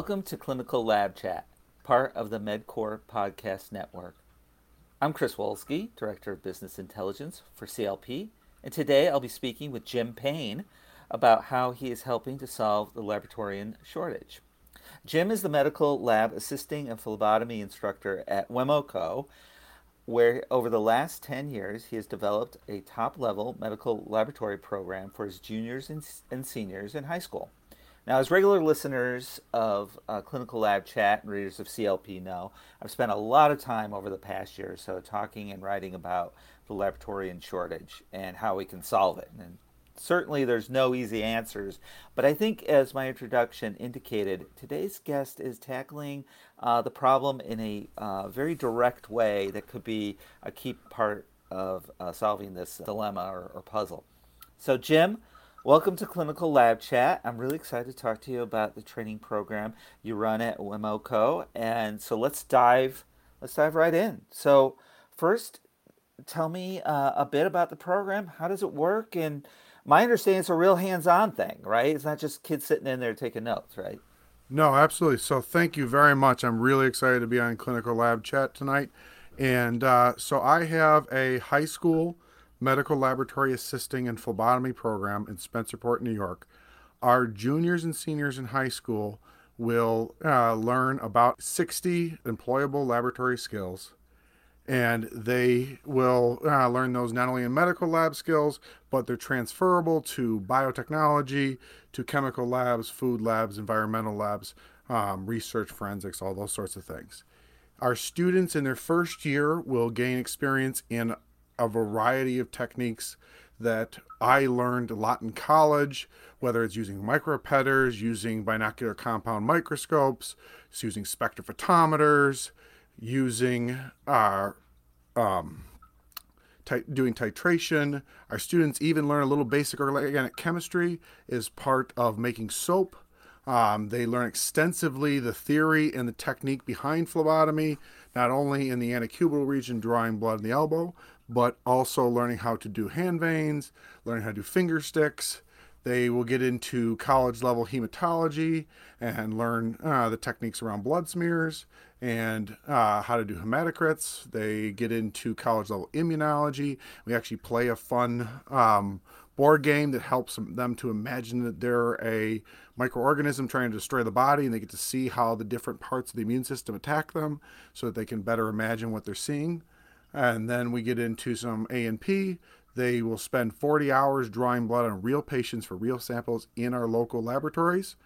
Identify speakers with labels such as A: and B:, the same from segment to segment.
A: Welcome to Clinical Lab Chat, part of the MedCore Podcast Network. I'm Chris Wolski, Director of Business Intelligence for CLP, and today I'll be speaking with Jim Payne about how he is helping to solve the laboratorian shortage. Jim is the medical lab assisting and phlebotomy instructor at WEMOCO, where over the last 10 years he has developed a top level medical laboratory program for his juniors and, and seniors in high school. Now, as regular listeners of uh, Clinical Lab Chat and readers of CLP know, I've spent a lot of time over the past year or so talking and writing about the laboratorian shortage and how we can solve it. And certainly there's no easy answers, but I think, as my introduction indicated, today's guest is tackling uh, the problem in a uh, very direct way that could be a key part of uh, solving this dilemma or, or puzzle. So, Jim, Welcome to Clinical Lab Chat. I'm really excited to talk to you about the training program you run at WEMOCO. And so let's dive let's dive right in. So first, tell me uh, a bit about the program. How does it work? And my understanding it's a real hands-on thing, right? It's not just kids sitting in there taking notes, right?
B: No, absolutely. So thank you very much. I'm really excited to be on Clinical Lab Chat tonight. And uh, so I have a high school medical laboratory assisting and phlebotomy program in Spencerport, New York. Our juniors and seniors in high school will uh, learn about 60 employable laboratory skills. And they will uh, learn those not only in medical lab skills, but they're transferable to biotechnology, to chemical labs, food labs, environmental labs, um, research forensics, all those sorts of things. Our students in their first year will gain experience in a variety of techniques that I learned a lot in college, whether it's using micropipetters, using binocular compound microscopes, using spectrophotometers, using our um, doing titration. Our students even learn a little basic organic chemistry as part of making soap. Um, they learn extensively the theory and the technique behind phlebotomy, not only in the antecubital region, drawing blood in the elbow, but also learning how to do hand veins, learning how to do finger sticks. They will get into college level hematology and learn uh, the techniques around blood smears and uh, how to do hematocrits. They get into college level immunology. We actually play a fun um, board game that helps them to imagine that they're a microorganism trying to destroy the body and they get to see how the different parts of the immune system attack them so that they can better imagine what they're seeing and then we get into some A&P. They will spend 40 hours drawing blood on real patients for real samples in our local laboratories.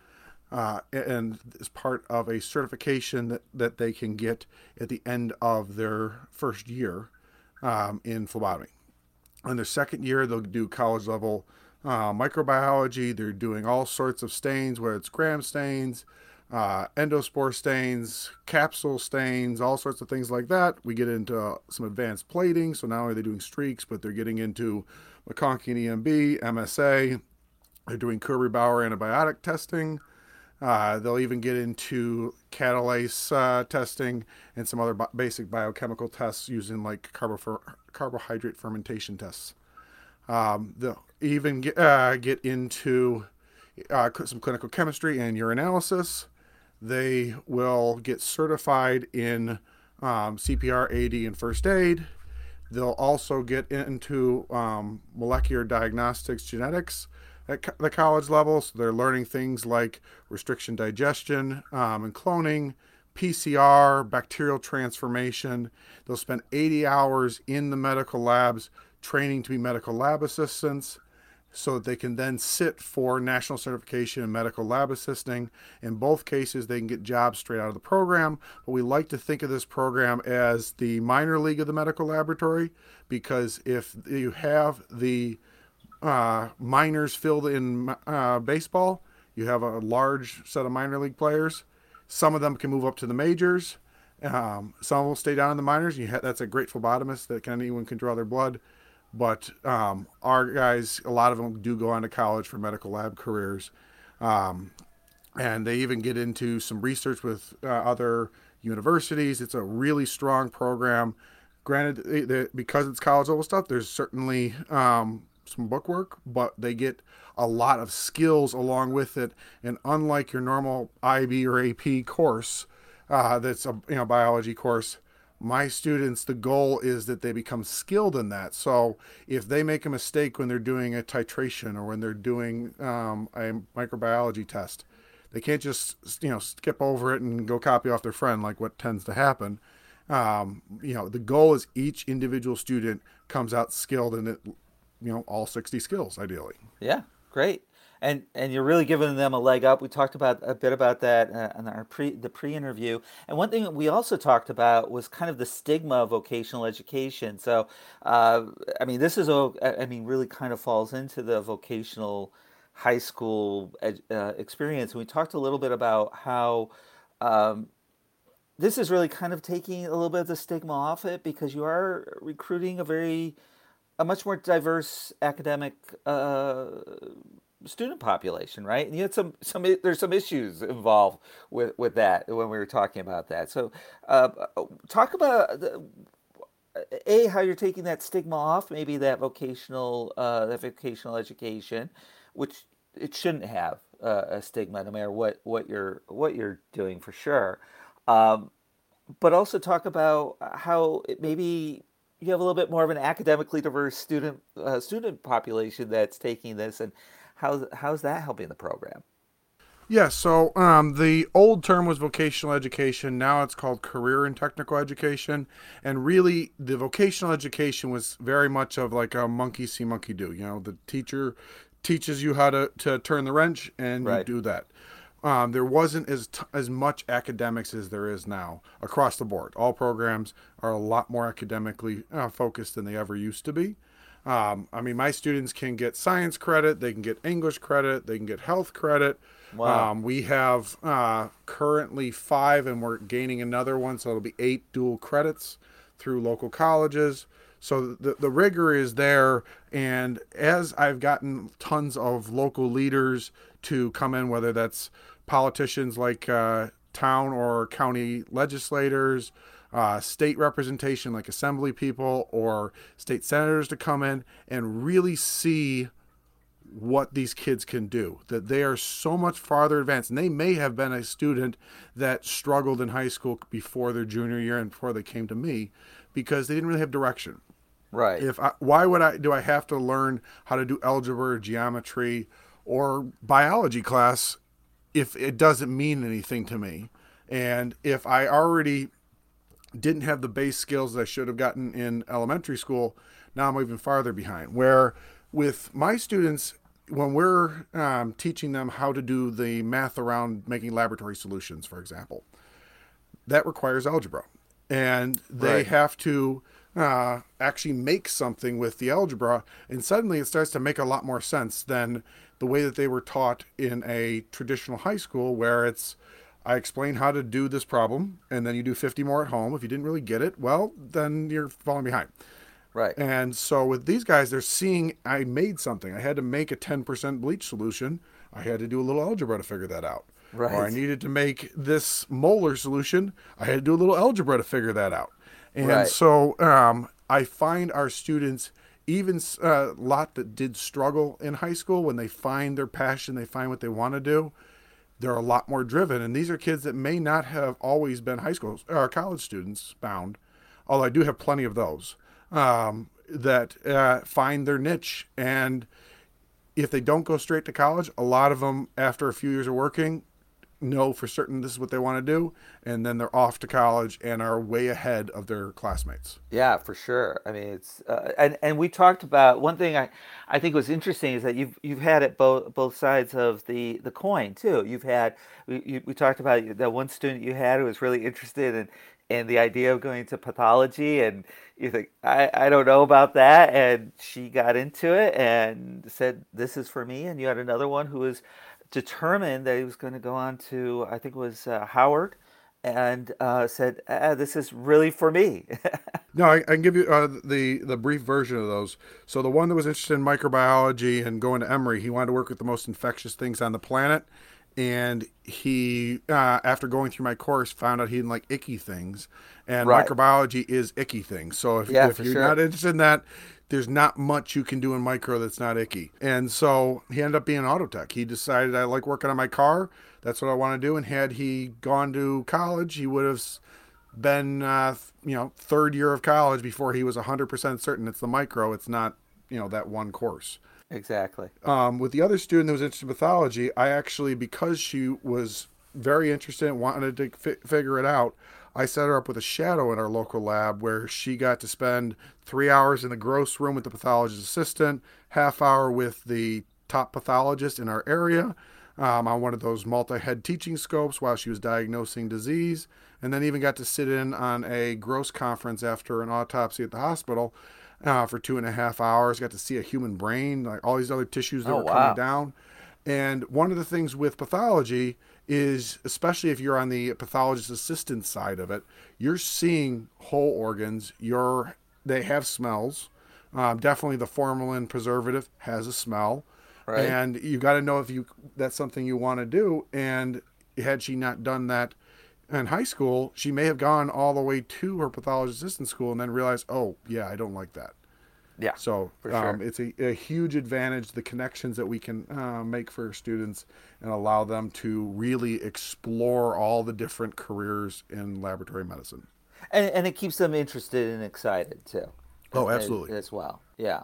B: Uh, and as part of a certification that, that they can get at the end of their first year um, in phlebotomy. In their second year, they'll do college level uh, microbiology. They're doing all sorts of stains, whether it's gram stains, uh, endospore stains, capsule stains, all sorts of things like that. We get into some advanced plating. So not only are they doing streaks, but they're getting into MacConkey and EMB, MSA. They're doing Kirby Bauer antibiotic testing. Uh, they'll even get into catalase uh, testing and some other bi- basic biochemical tests using like carbo- carbohydrate fermentation tests. Um, they'll even get, uh, get into uh, some clinical chemistry and urinalysis they will get certified in um, CPR, AD, and first aid. They'll also get into um, molecular diagnostics, genetics at co- the college level. So they're learning things like restriction digestion um, and cloning, PCR, bacterial transformation. They'll spend 80 hours in the medical labs training to be medical lab assistants so that they can then sit for national certification in medical lab assisting. In both cases, they can get jobs straight out of the program. But we like to think of this program as the minor league of the medical laboratory because if you have the uh, minors filled in uh, baseball, you have a large set of minor league players. Some of them can move up to the majors. Um, some will stay down in the minors. Ha- that's a great phlebotomist that can anyone can draw their blood. But um, our guys, a lot of them do go on to college for medical lab careers. Um, and they even get into some research with uh, other universities. It's a really strong program. Granted, because it's college level stuff, there's certainly um, some book work, but they get a lot of skills along with it. And unlike your normal IB or AP course, uh, that's a you know biology course, my students the goal is that they become skilled in that. So if they make a mistake when they're doing a titration or when they're doing um, a microbiology test they can't just you know skip over it and go copy off their friend like what tends to happen. Um, you know the goal is each individual student comes out skilled in it you know all 60 skills ideally.
A: Yeah great and and you're really giving them a leg up. We talked about a bit about that uh, in our pre the pre-interview. And one thing that we also talked about was kind of the stigma of vocational education. So, uh, I mean, this is a I mean, really kind of falls into the vocational high school ed, uh, experience. And we talked a little bit about how. Um, this is really kind of taking a little bit of the stigma off it because you are recruiting a very a much more diverse academic uh, student population, right? And you had some some there's some issues involved with with that when we were talking about that. So, uh, talk about the, a how you're taking that stigma off, maybe that vocational uh, that vocational education, which it shouldn't have uh, a stigma no matter what what you're what you're doing for sure. Um, but also talk about how it maybe you have a little bit more of an academically diverse student uh, student population that's taking this and How's how's that helping the program?
B: Yeah, so um, the old term was vocational education. Now it's called career and technical education. And really, the vocational education was very much of like a monkey see, monkey do. You know, the teacher teaches you how to, to turn the wrench, and right. you do that. Um, there wasn't as t- as much academics as there is now across the board. All programs are a lot more academically uh, focused than they ever used to be. Um, I mean, my students can get science credit, they can get English credit, they can get health credit. Wow. Um, we have uh, currently five, and we're gaining another one, so it'll be eight dual credits through local colleges. So the, the rigor is there. And as I've gotten tons of local leaders to come in, whether that's politicians like uh, town or county legislators, uh, state representation like assembly people or state senators to come in and really see what these kids can do that they are so much farther advanced. And they may have been a student that struggled in high school before their junior year and before they came to me because they didn't really have direction.
A: Right.
B: If I, why would i do i have to learn how to do algebra or geometry or biology class if it doesn't mean anything to me? And if i already didn't have the base skills that I should have gotten in elementary school, now I'm even farther behind. Where with my students, when we're um, teaching them how to do the math around making laboratory solutions, for example, that requires algebra. And they right. have to uh, actually make something with the algebra. And suddenly it starts to make a lot more sense than the way that they were taught in a traditional high school where it's I explain how to do this problem, and then you do 50 more at home. If you didn't really get it, well, then you're falling behind.
A: Right.
B: And so with these guys, they're seeing I made something. I had to make a 10% bleach solution. I had to do a little algebra to figure that out. Right. Or I needed to make this molar solution. I had to do a little algebra to figure that out. And right. so um, I find our students, even a uh, lot that did struggle in high school, when they find their passion, they find what they want to do they're a lot more driven. And these are kids that may not have always been high school or college students bound, although I do have plenty of those um, that uh, find their niche. And if they don't go straight to college, a lot of them, after a few years of working, know for certain this is what they want to do and then they're off to college and are way ahead of their classmates.
A: Yeah for sure. I mean it's uh, and and we talked about one thing i i think was interesting is that you've you've had it both both sides of the the coin too. You've had we, you, we talked about that one student you had who was really interested in in the idea of going to pathology and you think I, I don't know about that and she got into it and said this is for me and you had another one who was determined that he was going to go on to, I think it was uh, Howard, and uh, said, ah, "This is really for me."
B: no, I, I, can give you uh, the the brief version of those. So the one that was interested in microbiology and going to Emory, he wanted to work with the most infectious things on the planet, and he uh, after going through my course found out he didn't like icky things and
A: Right.
B: microbiology is icky things so if,
A: Yeah,
B: if you're
A: sure.
B: not interested in that there's not much you can do in micro that's not icky. And so he ended up being an auto tech. He decided i like working on my car. That's what i want to do. And had he gone to college he would have been uh, you know third year of college before he was 100% certain it's the micro it's not you know that one course.
A: Exactly.
B: um, with the other student that was interested in pathology, I actually, because she was very interested and wanted to fi- figure it out, I set her up with a shadow in our local lab where she got to spend three hours in the gross room with the pathologist assistant, half hour with the top pathologist in our area um, on one of those multi-head teaching scopes while she was diagnosing disease, and then even got to sit in on a gross conference after an autopsy at the hospital uh, for two and a half hours. Got to see a human brain, like all these other tissues that
A: Oh,
B: were
A: wow.
B: coming down. And one of the things with pathology is, especially if you're on the pathologist assistant side of it, you're seeing whole organs. You're they have smells. Um, definitely, the formalin preservative has a smell,
A: Right.
B: and you got to know if you that's something you want to do. And had she not done that in high school, she may have gone all the way to her pathologist assistant school and then realized, oh yeah, I don't like that.
A: Yeah.
B: So
A: For sure.
B: um, it's a, a huge advantage the connections that we can uh, make for students and allow them to really explore all the different careers in laboratory medicine.
A: and and it keeps them interested and excited too.
B: Oh, absolutely.
A: as, well. Yeah.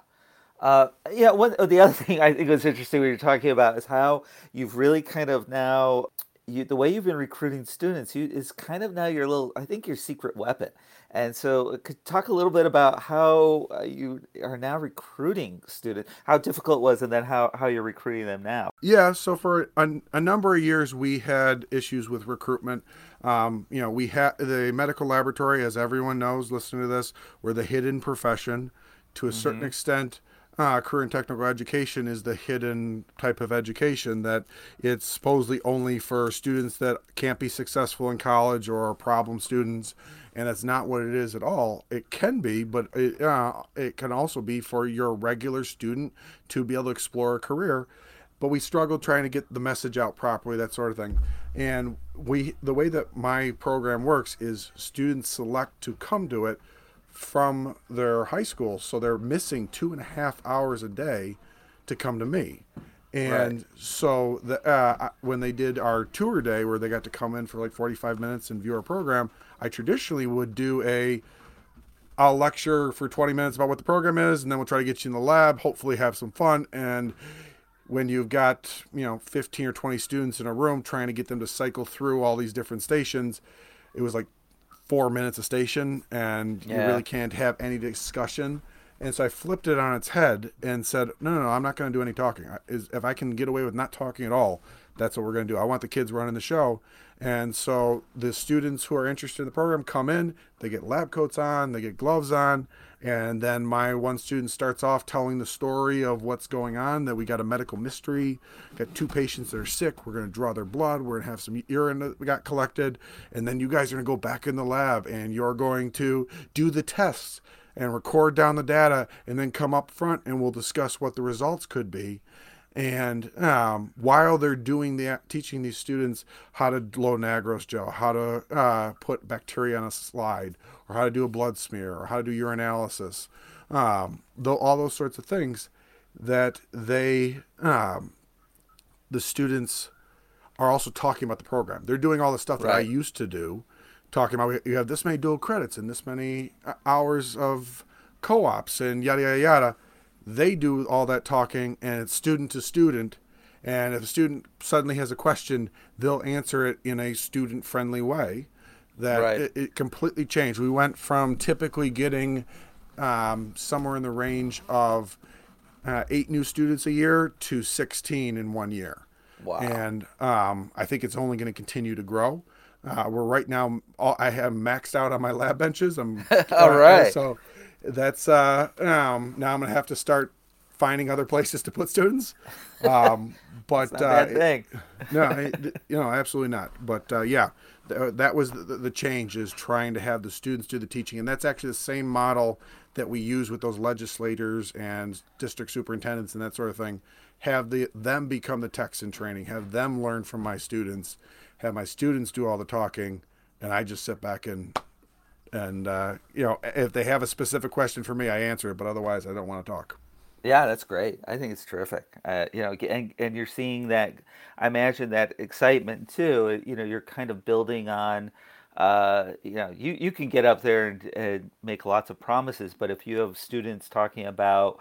A: Uh, yeah. One the other thing I think was interesting when you're talking about is how you've really kind of now you the way you've been recruiting students you is kind of now your little I think your secret weapon. And so, uh, could talk a little bit about how uh, you are now recruiting students, how difficult it was, and then how, how you're recruiting them now.
B: Yeah, so for a, a number of years, we had issues with recruitment. Um, you know, we had the medical laboratory, as everyone knows, listening to this, we're the hidden profession. To a certain extent, uh, career and technical education is the hidden type of education that it's supposedly only for students that can't be successful in college or are problem students. And that's not what it is at all. It can be, but it, uh, it can also be for your regular student to be able to explore a career but we struggled trying to get the message out properly that sort of thing and we the way that my program works is students select to come to it from their high school so they're missing two and a half hours a day to come to me and
A: Right.
B: so the uh, when they did our tour day where they got to come in for like 45 minutes and view our program i traditionally would do a I'll lecture for 20 minutes about what the program is, and then we'll try to get you in the lab, hopefully have some fun. And when you've got, you know, 15 or 20 students in a room trying to get them to cycle through all these different stations, it was like four minutes a station, and you really can't have any discussion. And so I flipped it on its head and said, no, no, no, I'm not going to do any talking. I- Is if I can get away with not talking at all, that's what we're going to do. I want the kids running the show. And so the students who are interested in the program come in, they get lab coats on, they get gloves on, and then my one student starts off telling the story of what's going on. That we got a medical mystery, got two patients that are sick. We're going to draw their blood. We're going to have some urine that we got collected, and then you guys are going to go back in the lab and you're going to do the tests and record down the data, and then come up front and we'll discuss what the results could be. And um, while they're doing the teaching these students how to load an agarose gel, how to uh, put bacteria on a slide, or how to do a blood smear, or how to do urinalysis, um, though all those sorts of things, that they um, the students are also talking about the program. They're doing all the stuff that I used to do, talking about you have this many dual credits and this many uh, hours of co-ops and yada yada yada. They do all that talking and it's student to student. And if a student suddenly has a question, they'll answer it in a student friendly way. That
A: Right.
B: it, it completely changed. We went from typically getting um, somewhere in the range of uh, eight new students a year to 16 in one year.
A: Wow.
B: And um, I think it's only going to continue to grow. Uh, we're right now, all, I have maxed out on my lab benches. I'm
A: All right.
B: So that's uh, um, now I'm to have to start finding other places to put students. Um, but uh,
A: thing.
B: no, you know, absolutely not. But uh, yeah, th- that was the, the change is trying to have the students do the teaching, and that's actually the same model that we use with those legislators and district superintendents and that sort of thing. Have the them become the techs in training. Have them learn from my students. Have my students do all the talking, and I just sit back and and uh, you know if they have a specific question for me, I answer it. But otherwise, I don't want to talk.
A: Yeah, that's great. I think it's terrific. Uh, you know, and, and you're seeing that. I imagine that excitement too. You know, you're kind of building on. Uh, you know, you, you can get up there and, and make lots of promises, but if you have students talking about,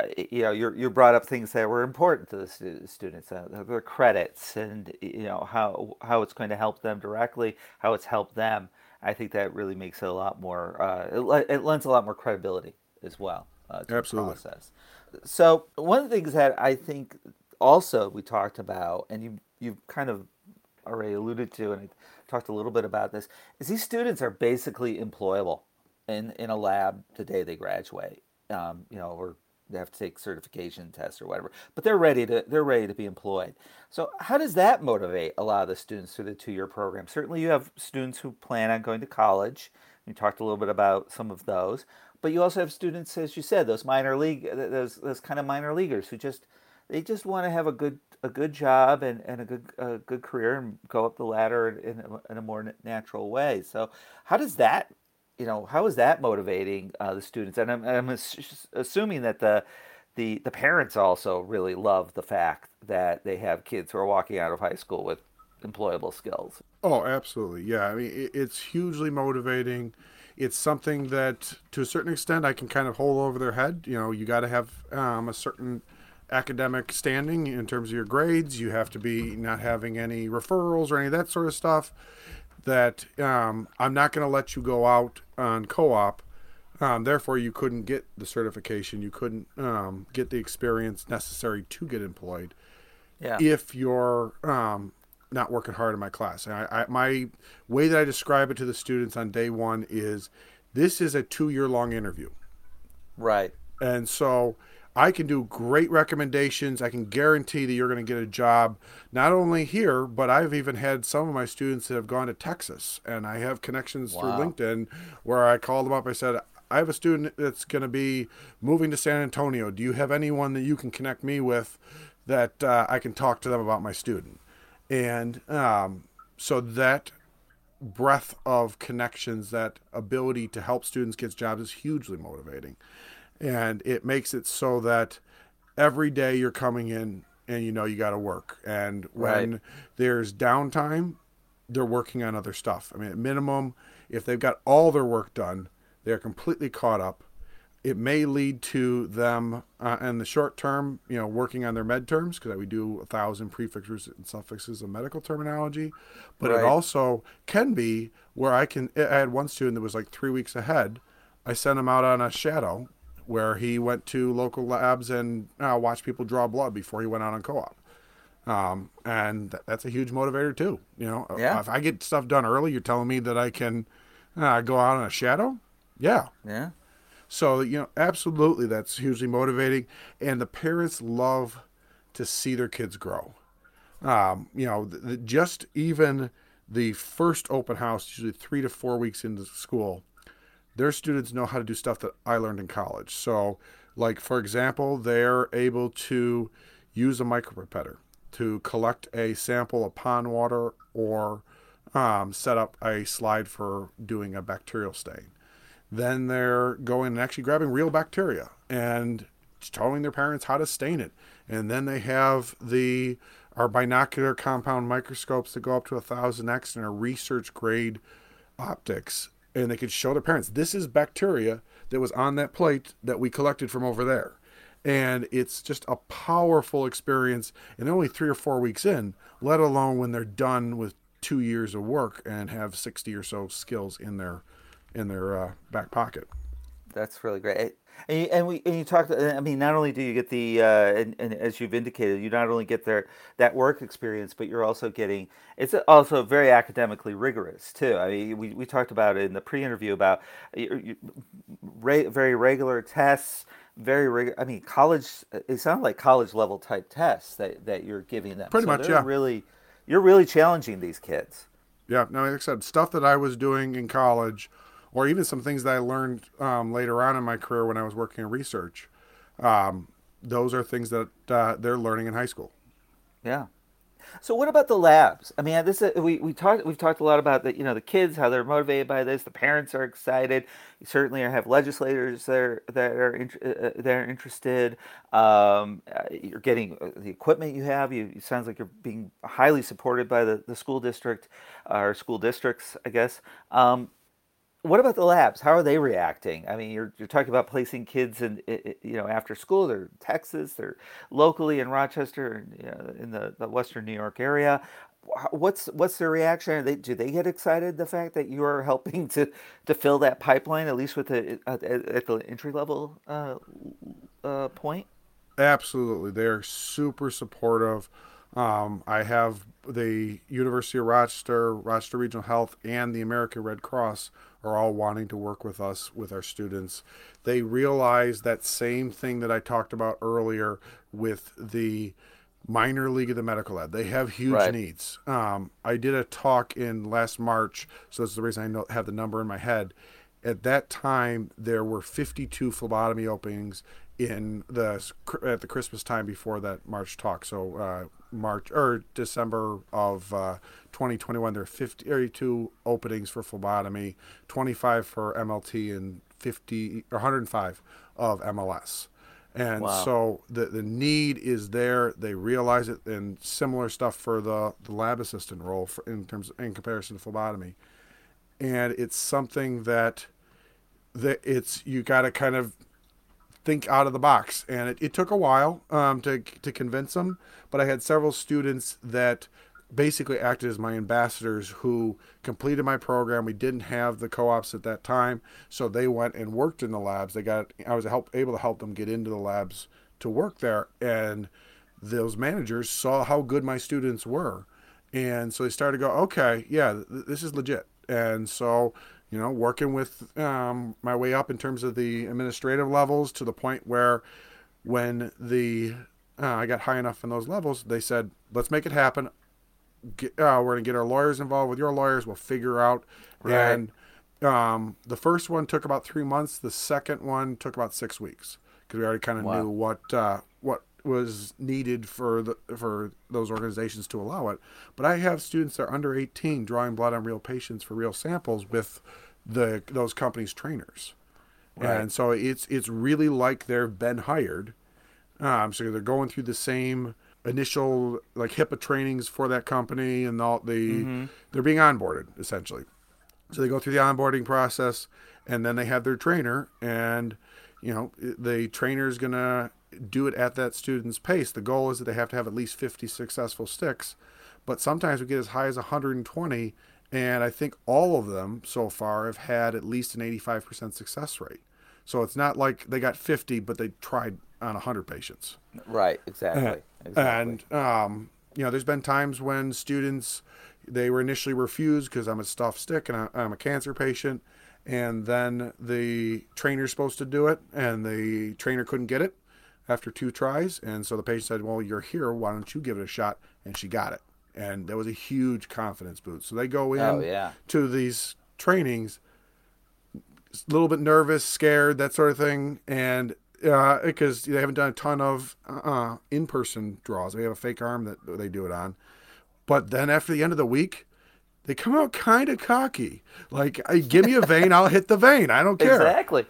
A: uh, you know, you're you're brought up things that were important to the stu- students, uh, their credits, and you know how how it's going to help them directly, how it's helped them. I think that really makes it a lot more. Uh, it, it lends a lot more credibility as well uh, to
B: Absolutely.
A: the process. So one of the things that I think also we talked about, and you you've kind of already alluded to, and I talked a little bit about this, is these students are basically employable in in a lab the day they graduate. Um, you know, or they have to take certification tests or whatever, but they're ready to they're ready to be employed. So how does that motivate a lot of the students through the two year program? Certainly, you have students who plan on going to college. You talked a little bit about some of those, but you also have students, as you said, those minor league, those those kind of minor leaguers who just they just want to have a good a good job and, and a good a good career and go up the ladder in a, in a more natural way. So how does that you know how is that motivating uh, the students? And I'm, I'm assuming that the the the parents also really love the fact that they have kids who are walking out of high school with employable skills.
B: Oh, absolutely. Yeah. I mean, it's hugely motivating it's something that to a certain extent I can kind of hold over their head. You know, you got to have um, a certain academic standing in terms of your grades. You have to be not having any referrals or any of that sort of stuff. That um, I'm not going to let you go out on co-op. Um, therefore, you couldn't get the certification. You couldn't um, get the experience necessary to get employed.
A: Yeah.
B: If you're um, not working hard in my class. I, I, my way that I describe it to the students on day one is this is a two year long interview.
A: Right.
B: And so I can do great recommendations. I can guarantee that you're going to get a job not only here, but I've even had some of my students that have gone to Texas. And I have connections wow. through LinkedIn where I called them up. I said, I have a student that's going to be moving to San Antonio. Do you have anyone that you can connect me with that uh, I can talk to them about my student? and um, so that breadth of connections, that ability to help students get jobs is hugely motivating, and it makes it so that every day you're coming in and you know you got to work, and when right. there's downtime, they're working on other stuff. I mean, at minimum, if they've got all their work done, they're completely caught up it may lead to them uh, in the short term, you know, working on their med terms because we do a thousand prefixes and suffixes of medical terminology. But right. it also can be where I can. I had one student that was like three weeks ahead. I sent him out on a shadow where he went to local labs and uh, watched people draw blood before he went out on co-op. Um, and th- that's a huge motivator too. You know,
A: yeah.
B: if I get stuff done early, you're telling me that I can uh, go out on a shadow. Yeah.
A: Yeah.
B: So, you know, absolutely that's hugely motivating. And the parents love to see their kids grow. Um, you know, the, the, just even the first open house, usually three to four weeks into school, their students know how to do stuff that I learned in college. So, like, for example, they're able to use a micropipetter to collect a sample of pond water or um, set up a slide for doing a bacterial stain. Then they're going and actually grabbing real bacteria and telling their parents how to stain it. And then they have the our binocular compound microscopes that go up to a thousand X and our research grade optics. And they could show their parents this is bacteria that was on that plate that we collected from over there. And it's just a powerful experience. And only three or four weeks in, let alone when they're done with two years of work and have 60 or so skills in their in their uh, back pocket.
A: That's really great. And you, and we and you talked. I mean, not only do you get the uh, and, and as you've indicated, you not only get their that work experience, but you're also getting. It's also very academically rigorous too. I mean, we, we talked about it in the pre-interview about you, re, very regular tests, very rigorous. I mean, college. It sounded like college level type tests that, that you're giving them.
B: Pretty so much, yeah.
A: Really, you're really challenging these kids.
B: Yeah. No, like I said, stuff that I was doing in college or even some things that I learned um, later on in my career when I was working in research. Um, those are things that uh, they're learning in high school.
A: Yeah. So what about the labs? I mean, this is, we we talked we've talked a lot about the you know the kids how they're motivated by this. The parents are excited. You certainly have legislators that are that are uh, uh, that are interested. Um, uh, you're getting the equipment you have. You it sounds like you're being highly supported by the, the school district or school districts, I guess. Um, what about the labs? How are they reacting? I mean, you're, you're talking about placing kids in, you know, after school. They're in Texas. They're locally in Rochester, you know, in the, the Western New York area. What's what's their reaction? They, do they get excited the fact that you are helping to, to fill that pipeline at least with the at, at the entry level uh, uh, point?
B: Absolutely, they're super supportive. Um, I have the University of Rochester, Rochester Regional Health, and the American Red Cross are all wanting to work with us with our students. They realize that same thing that I talked about earlier with the minor league of the medical lab. They have huge right. needs. Um, I did a talk in last March, so that's the reason I know, have the number in my head. At that time, there were 52 phlebotomy openings in the at the Christmas time before that March talk. So uh, March or December of uh, 2021, there are 52 openings for phlebotomy, 25 for MLT, and 50 or 105 of MLS. And wow. so the the need is there. They realize it, and similar stuff for the, the lab assistant role for, in terms in comparison to phlebotomy. And it's something that that it's you got to kind of think out of the box. And it, it took a while um, to, to convince them, but I had several students that basically acted as my ambassadors who completed my program. We didn't have the co-ops at that time, so they went and worked in the labs. They got I was help, able to help them get into the labs to work there, and those managers saw how good my students were, and so they started to go, okay, yeah, th- this is legit. And so you know, working with um, my way up in terms of the administrative levels to the point where when the uh, I got high enough in those levels, they said, let's make it happen. Get, uh, we're going to get our lawyers involved with your lawyers. We'll figure out. Right. And um, the first one took about three months. The second one took about six weeks because we already kind of wow. knew what uh, what was needed for the for those organizations to allow it. But I have students that are under 18 drawing blood on real patients for real samples with the those companies' trainers, right. and so it's it's really like they've been hired. Um, so they're going through the same initial like HIPAA trainings for that company, and all the mm-hmm. they're being onboarded essentially. So they go through the onboarding process, and then they have their trainer, and you know the trainer is gonna do it at that student's pace. The goal is that they have to have at least 50 successful sticks, but sometimes we get as high as 120, and I think all of them so far have had at least an 85% success rate. So it's not like they got 50, but they tried on 100 patients.
A: Right, exactly. exactly.
B: And, um, you know, there's been times when students, they were initially refused because I'm a stuffed stick and I'm a cancer patient. And then the trainer's supposed to do it, and the trainer couldn't get it after two tries. And so the patient said, Well, you're here. Why don't you give it a shot? And she got it. And that was a huge confidence boost. So they go in
A: oh, yeah.
B: to these trainings a little bit nervous, scared, that sort of thing. And because uh, they haven't done a ton of uh, in person draws, they have a fake arm that they do it on. But then after the end of the week, they come out kind of cocky. Like, give me a vein, I'll hit the vein. I don't care.
A: Exactly.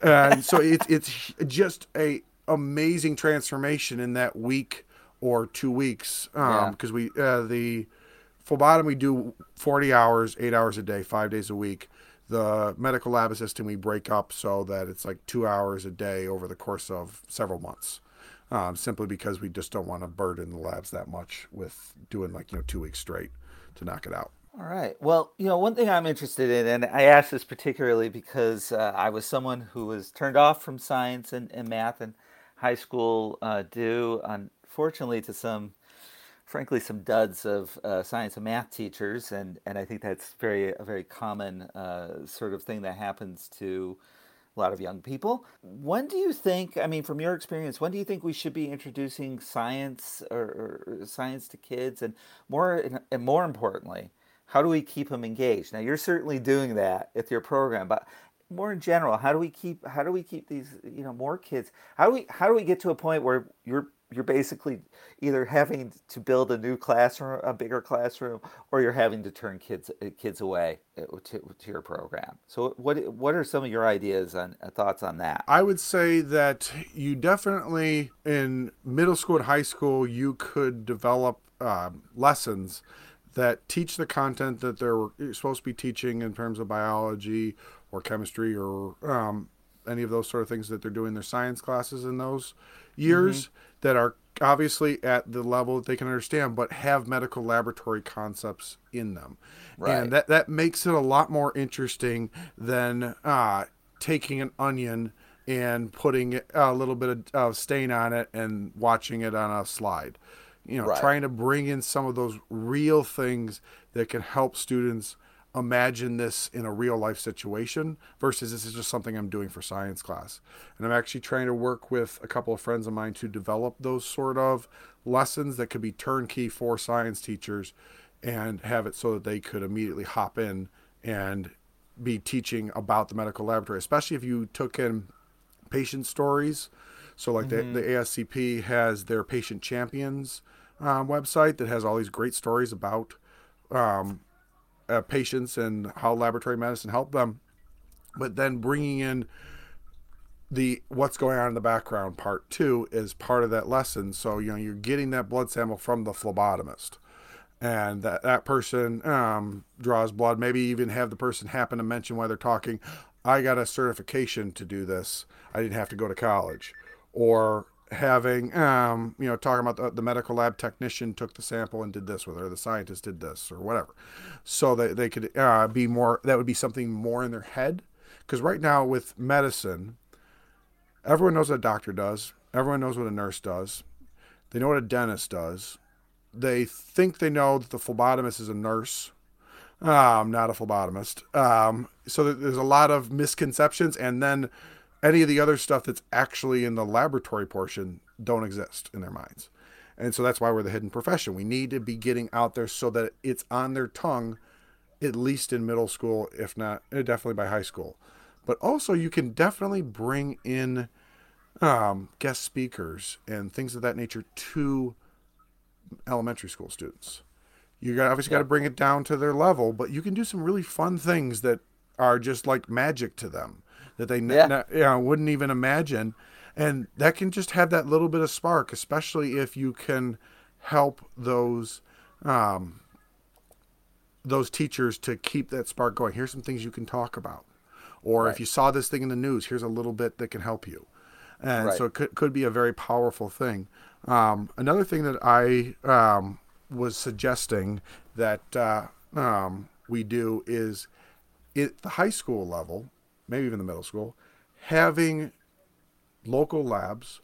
B: and so it's it's just a amazing transformation in that week or two weeks because um, yeah. we uh, the phlebotomy we do 40 hours eight hours a day five days a week the medical lab assistant we break up so that it's like two hours a day over the course of several months um, simply because we just don't want to burden the labs that much with doing like you know two weeks straight to knock it out
A: all right. Well, you know, one thing I'm interested in, and I ask this particularly because uh, I was someone who was turned off from science and, and math and high school uh, due, unfortunately, to some, frankly, some duds of uh, science and math teachers, and, and I think that's very a very common uh, sort of thing that happens to a lot of young people. When do you think? I mean, from your experience, when do you think we should be introducing science or, or science to kids, and more and more importantly, how do we keep them engaged? Now you're certainly doing that with your program, but more in general, how do we keep how do we keep these you know more kids? How do we how do we get to a point where you're you're basically either having to build a new classroom, a bigger classroom, or you're having to turn kids kids away uh, to, to your program. So, what what are some of your ideas and uh, thoughts on that?
B: I would say that you definitely in middle school and high school you could develop uh, lessons that teach the content that they're supposed to be teaching in terms of biology or chemistry or um, any of those sort of things that they're doing their science classes in those years mm-hmm. that are obviously at the level that they can understand but have medical laboratory concepts in them right. and that that makes it a lot more interesting than uh, taking an onion and putting a little bit of uh, stain on it and watching it on a slide you know, right. trying to bring in some of those real things that can help students imagine this in a real life situation versus this is just something I'm doing for science class. And I'm actually trying to work with a couple of friends of mine to develop those sort of lessons that could be turnkey for science teachers and have it so that they could immediately hop in and be teaching about the medical laboratory, especially if you took in patient stories. So, like mm-hmm. the, the ASCP has their patient champions um, website that has all these great stories about um, uh, patients and how laboratory medicine helped them. But then bringing in the what's going on in the background part two is part of that lesson. So you know you're getting that blood sample from the phlebotomist, and that that person um, draws blood. Maybe even have the person happen to mention while they're talking, "I got a certification to do this. I didn't have to go to college," or having um, you know talking about the, the, medical lab technician took the sample and did this with her the scientist did this or whatever. So that they could uh, be more that would be something more in their head. Because right now with medicine everyone knows what a doctor does. Everyone knows what a nurse does. They know what a dentist does. They think they know that the phlebotomist is a nurse. Um, not a phlebotomist. Um, so there's a lot of misconceptions. And then any of the other stuff that's actually in the laboratory portion don't exist in their minds. And so that's why we're the hidden profession. We need to be getting out there so that it's on their tongue, at least in middle school, if not eh, definitely by high school. But also, you can definitely bring in um, guest speakers and things of that nature to elementary school students. You got obviously got to bring it down to their level, but you can do some really fun things that are just like magic to them that they yeah. you know, wouldn't even imagine. And that can just have that little bit of spark, especially if you can help those um, those teachers to keep that spark going. Here's some things you can talk about. Or right. if you saw this thing in the news, here's a little bit that can help you. And right. so it could, could be a very powerful thing. Um, another thing that I um, was suggesting that uh, um, we do is at the high school level, maybe even the middle school, having local labs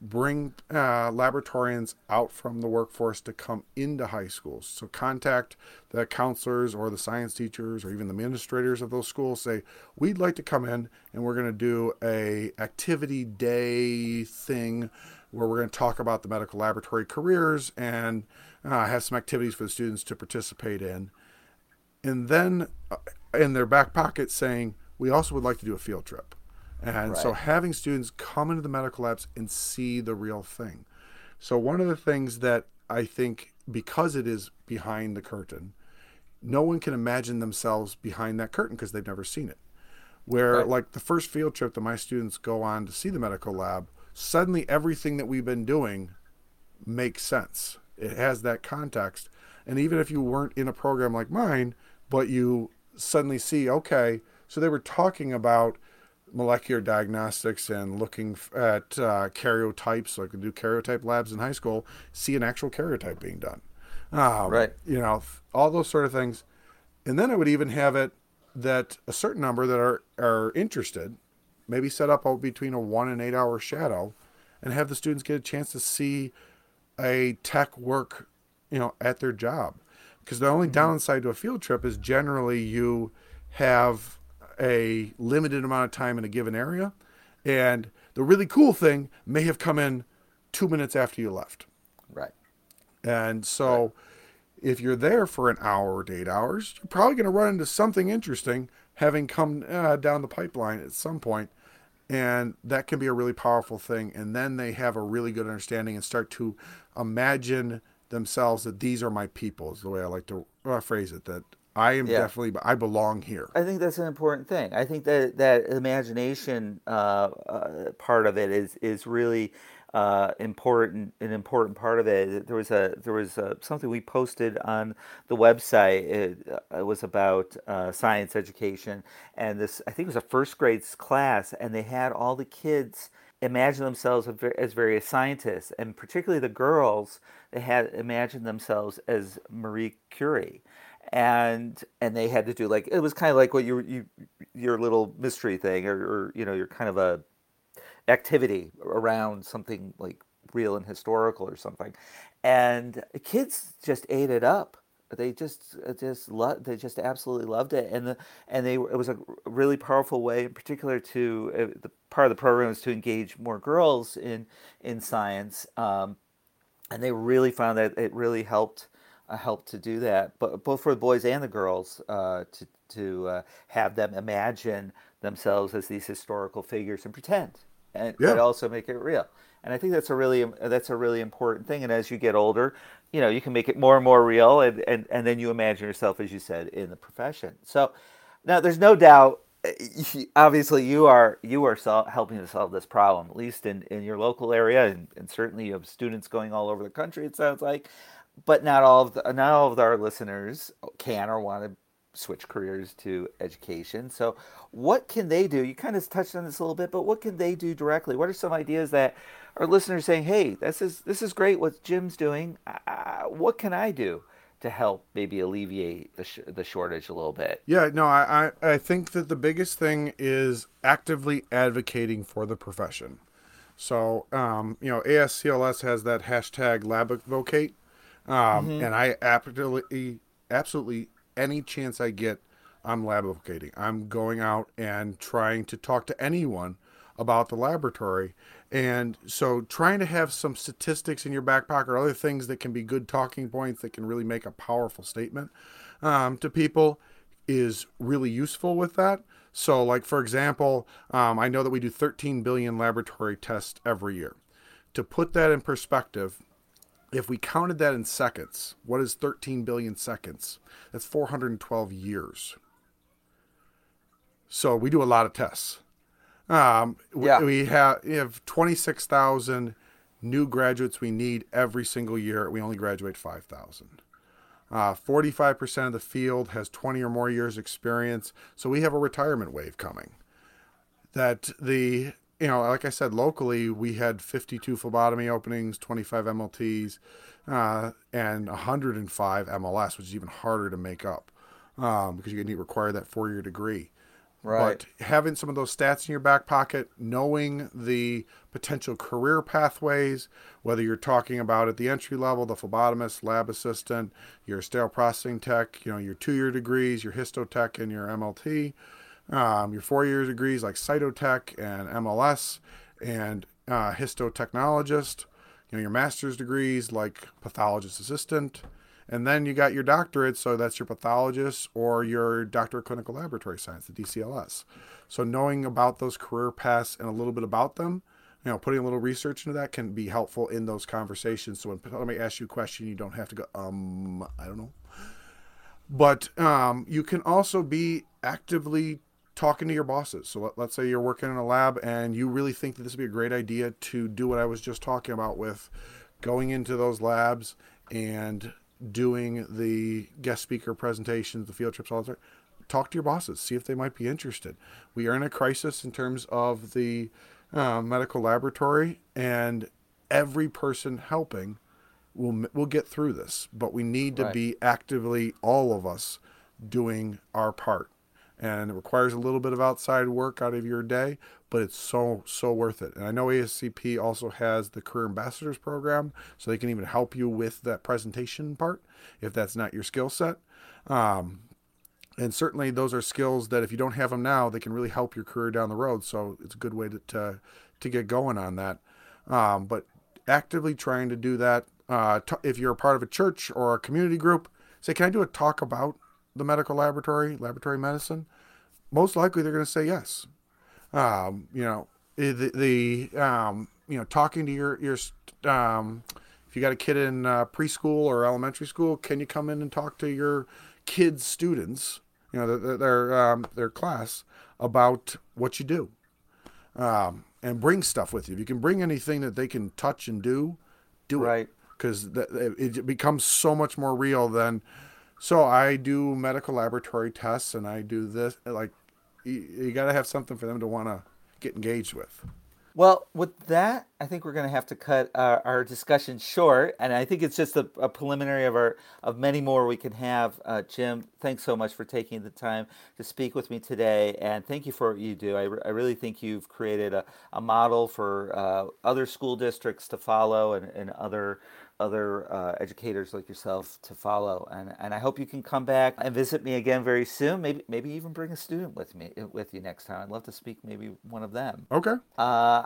B: bring uh, laboratorians out from the workforce to come into high schools. So contact the counselors or the science teachers or even the administrators of those schools. Say we'd like to come in and we're going to do a activity day thing where we're going to talk about the medical laboratory careers and uh, have some activities for the students to participate in. And then uh, in their back pocket saying, we also would like to do a field trip. And right. so having students come into the medical labs and see the real thing. So one of the things that I think because it is behind the curtain, no one can imagine themselves behind that curtain because they've never seen it. Where right. like the first field trip that my students go on to see the medical lab, suddenly everything that we've been doing makes sense. It has that context. And even if you weren't in a program like mine, but you suddenly see, okay, so they were talking about molecular diagnostics and looking at uh, karyotypes, like we do karyotype labs in high school, see an actual karyotype being done. Um, right. You know, all those sort of things. And then I would even have it that a certain number that are, are interested, maybe set up between a one and eight hour shadow, and have the students get a chance to see a tech work, you know, at their job. Because the only mm-hmm. downside to a field trip is generally you have a limited amount of time in a given area. And the really cool thing may have come in two minutes after you left.
A: Right.
B: And so if you're there for an hour or eight hours, you're probably going to run into something interesting having come uh, down the pipeline at some point. point and that can be a really powerful thing and then they have a really good understanding and start to imagine themselves that these are my people is the way i like to uh, phrase it that i am yeah. definitely i belong here
A: i think that's an important thing i think that that imagination uh, uh, part of it is is really uh, important an important part of it. There was a there was a, something we posted on the website. It, uh, it was about uh, science education, and this I think it was a first grade class, and they had all the kids imagine themselves as various scientists, and particularly the girls, they had imagined themselves as Marie Curie and and they had to do like it was kind of like what you you your little mystery thing or, or you know you're kind of a activity around something like real and historical or something, and kids just ate it up. They just just loved. They just absolutely loved it, and the and they it was a really powerful way, in particular, to uh, the part of the program was to engage more girls in in science, um, and they really found that it really helped helped to do that, but both for the boys and the girls uh, to to uh, have them imagine themselves as these historical figures and pretend and yeah. but also make it real. And I think that's a really that's a really important thing. And as you get older, you know, you can make it more and more real, and and, and then you imagine yourself, as you said, in the profession. So now there's no doubt. Obviously, you are you are sol- helping to solve this problem, at least in, in your local area, and, and certainly you have students going all over the country. It sounds like, but not all of the, not all of our listeners can or want to switch careers to education. So, what can they do? You kind of touched on this a little bit, but what can they do directly? What are some ideas that our listeners saying, "Hey, this is this is great what Jim's doing. Uh, what can I do?" To help maybe alleviate the, sh- the shortage a little bit.
B: Yeah, no, I, I, I think that the biggest thing is actively advocating for the profession. So, um, you know, ASCLS has that hashtag LabAdvocate, um, mm-hmm. and I absolutely, absolutely any chance I get, I'm lab advocating. I'm going out and trying to talk to anyone about the laboratory. And so trying to have some statistics in your back pocket or other things that can be good talking points that can really make a powerful statement um, to people is really useful with that. So, like for example, um, I know that we do 13 billion laboratory tests every year. To put that in perspective, if we counted that in seconds, what is 13 billion seconds? That's 412 years. So we do a lot of tests. Um, yeah. we, have, we have 26,000 new graduates we need every single year. We only graduate 5,000. Uh, 45% of the field has 20 or more years experience. So we have a retirement wave coming. That the you know, like I said, locally we had 52 phlebotomy openings, 25 MLTs, uh, and 105 MLS, which is even harder to make up um, because you need to require that four-year degree. Right. But having some of those stats in your back pocket, knowing the potential career pathways, whether you're talking about at the entry level, the phlebotomist, lab assistant, your sterile processing tech, you know, your two-year degrees, your histotech, and your MLT um, your four year degrees like cytotech and MLS and uh, histotechnologist, you know, your master's degrees like pathologist assistant, and then you got your doctorate, so that's your pathologist or your doctor of clinical laboratory science, the DCLS. So knowing about those career paths and a little bit about them, you know, putting a little research into that can be helpful in those conversations. So when somebody asks you a question, you don't have to go, um, I don't know. But um, you can also be actively talking to your bosses. So let, us say you're working in a lab and you really think that this would be a great idea to do what I was just talking about with going into those labs and doing the guest speaker presentations, the field trips, all that. Talk to your bosses, see if they might be interested. We are in a crisis in terms of the uh, medical laboratory, and every person helping will will get through this. But we need to right. be actively, all of us, doing our part and it requires a little bit of outside work out of your day, but it's so so worth it. And I know ASCP also has the Career Ambassadors program, so they can even help you with that presentation part if that's not your skill set. Um, and certainly those are skills that if you don't have them now, they can really help your career down the road. So it's a good way to to, to get going on that. Um, but actively trying to do that uh, t- if you're a part of a church or a community group, say, "Can I do a talk about the medical laboratory, laboratory medicine?" Most likely, they're going to say yes. Um, you know, the, the um, you know talking to your your um, if you got a kid in uh, preschool or elementary school, can you come in and talk to your kids' students, you know, their their, um, their class about what you do, um, and bring stuff with you. If you can bring anything that they can touch and do, do
A: right.
B: it because it becomes so much more real than. So I do medical laboratory tests, and I do this. Like, you, you got to have something for them to want to get engaged with.
A: Well, with that, I think we're going to have to cut our, our discussion short, and I think it's just a, a, preliminary of our of many more we can have. Uh, Jim, thanks so much for taking the time to speak with me today, and thank you for what you do. I, re- I really think you've created a, a model for uh, other school districts to follow and, and other other uh, educators like yourself to follow. And, and I hope you can come back and visit me again very soon. Maybe maybe even bring a student with me with you next time. I'd love to speak maybe one of them.
B: Okay.
A: Uh,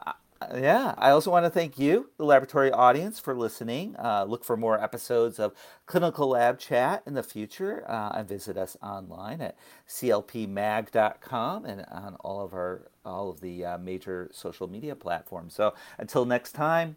A: yeah, I also want to thank you, the laboratory audience, for listening. Uh, look for more episodes of Clinical Lab Chat in the future uh, and visit us online at clpmag.com and on all of our all of the uh, major social media platforms. So until next time,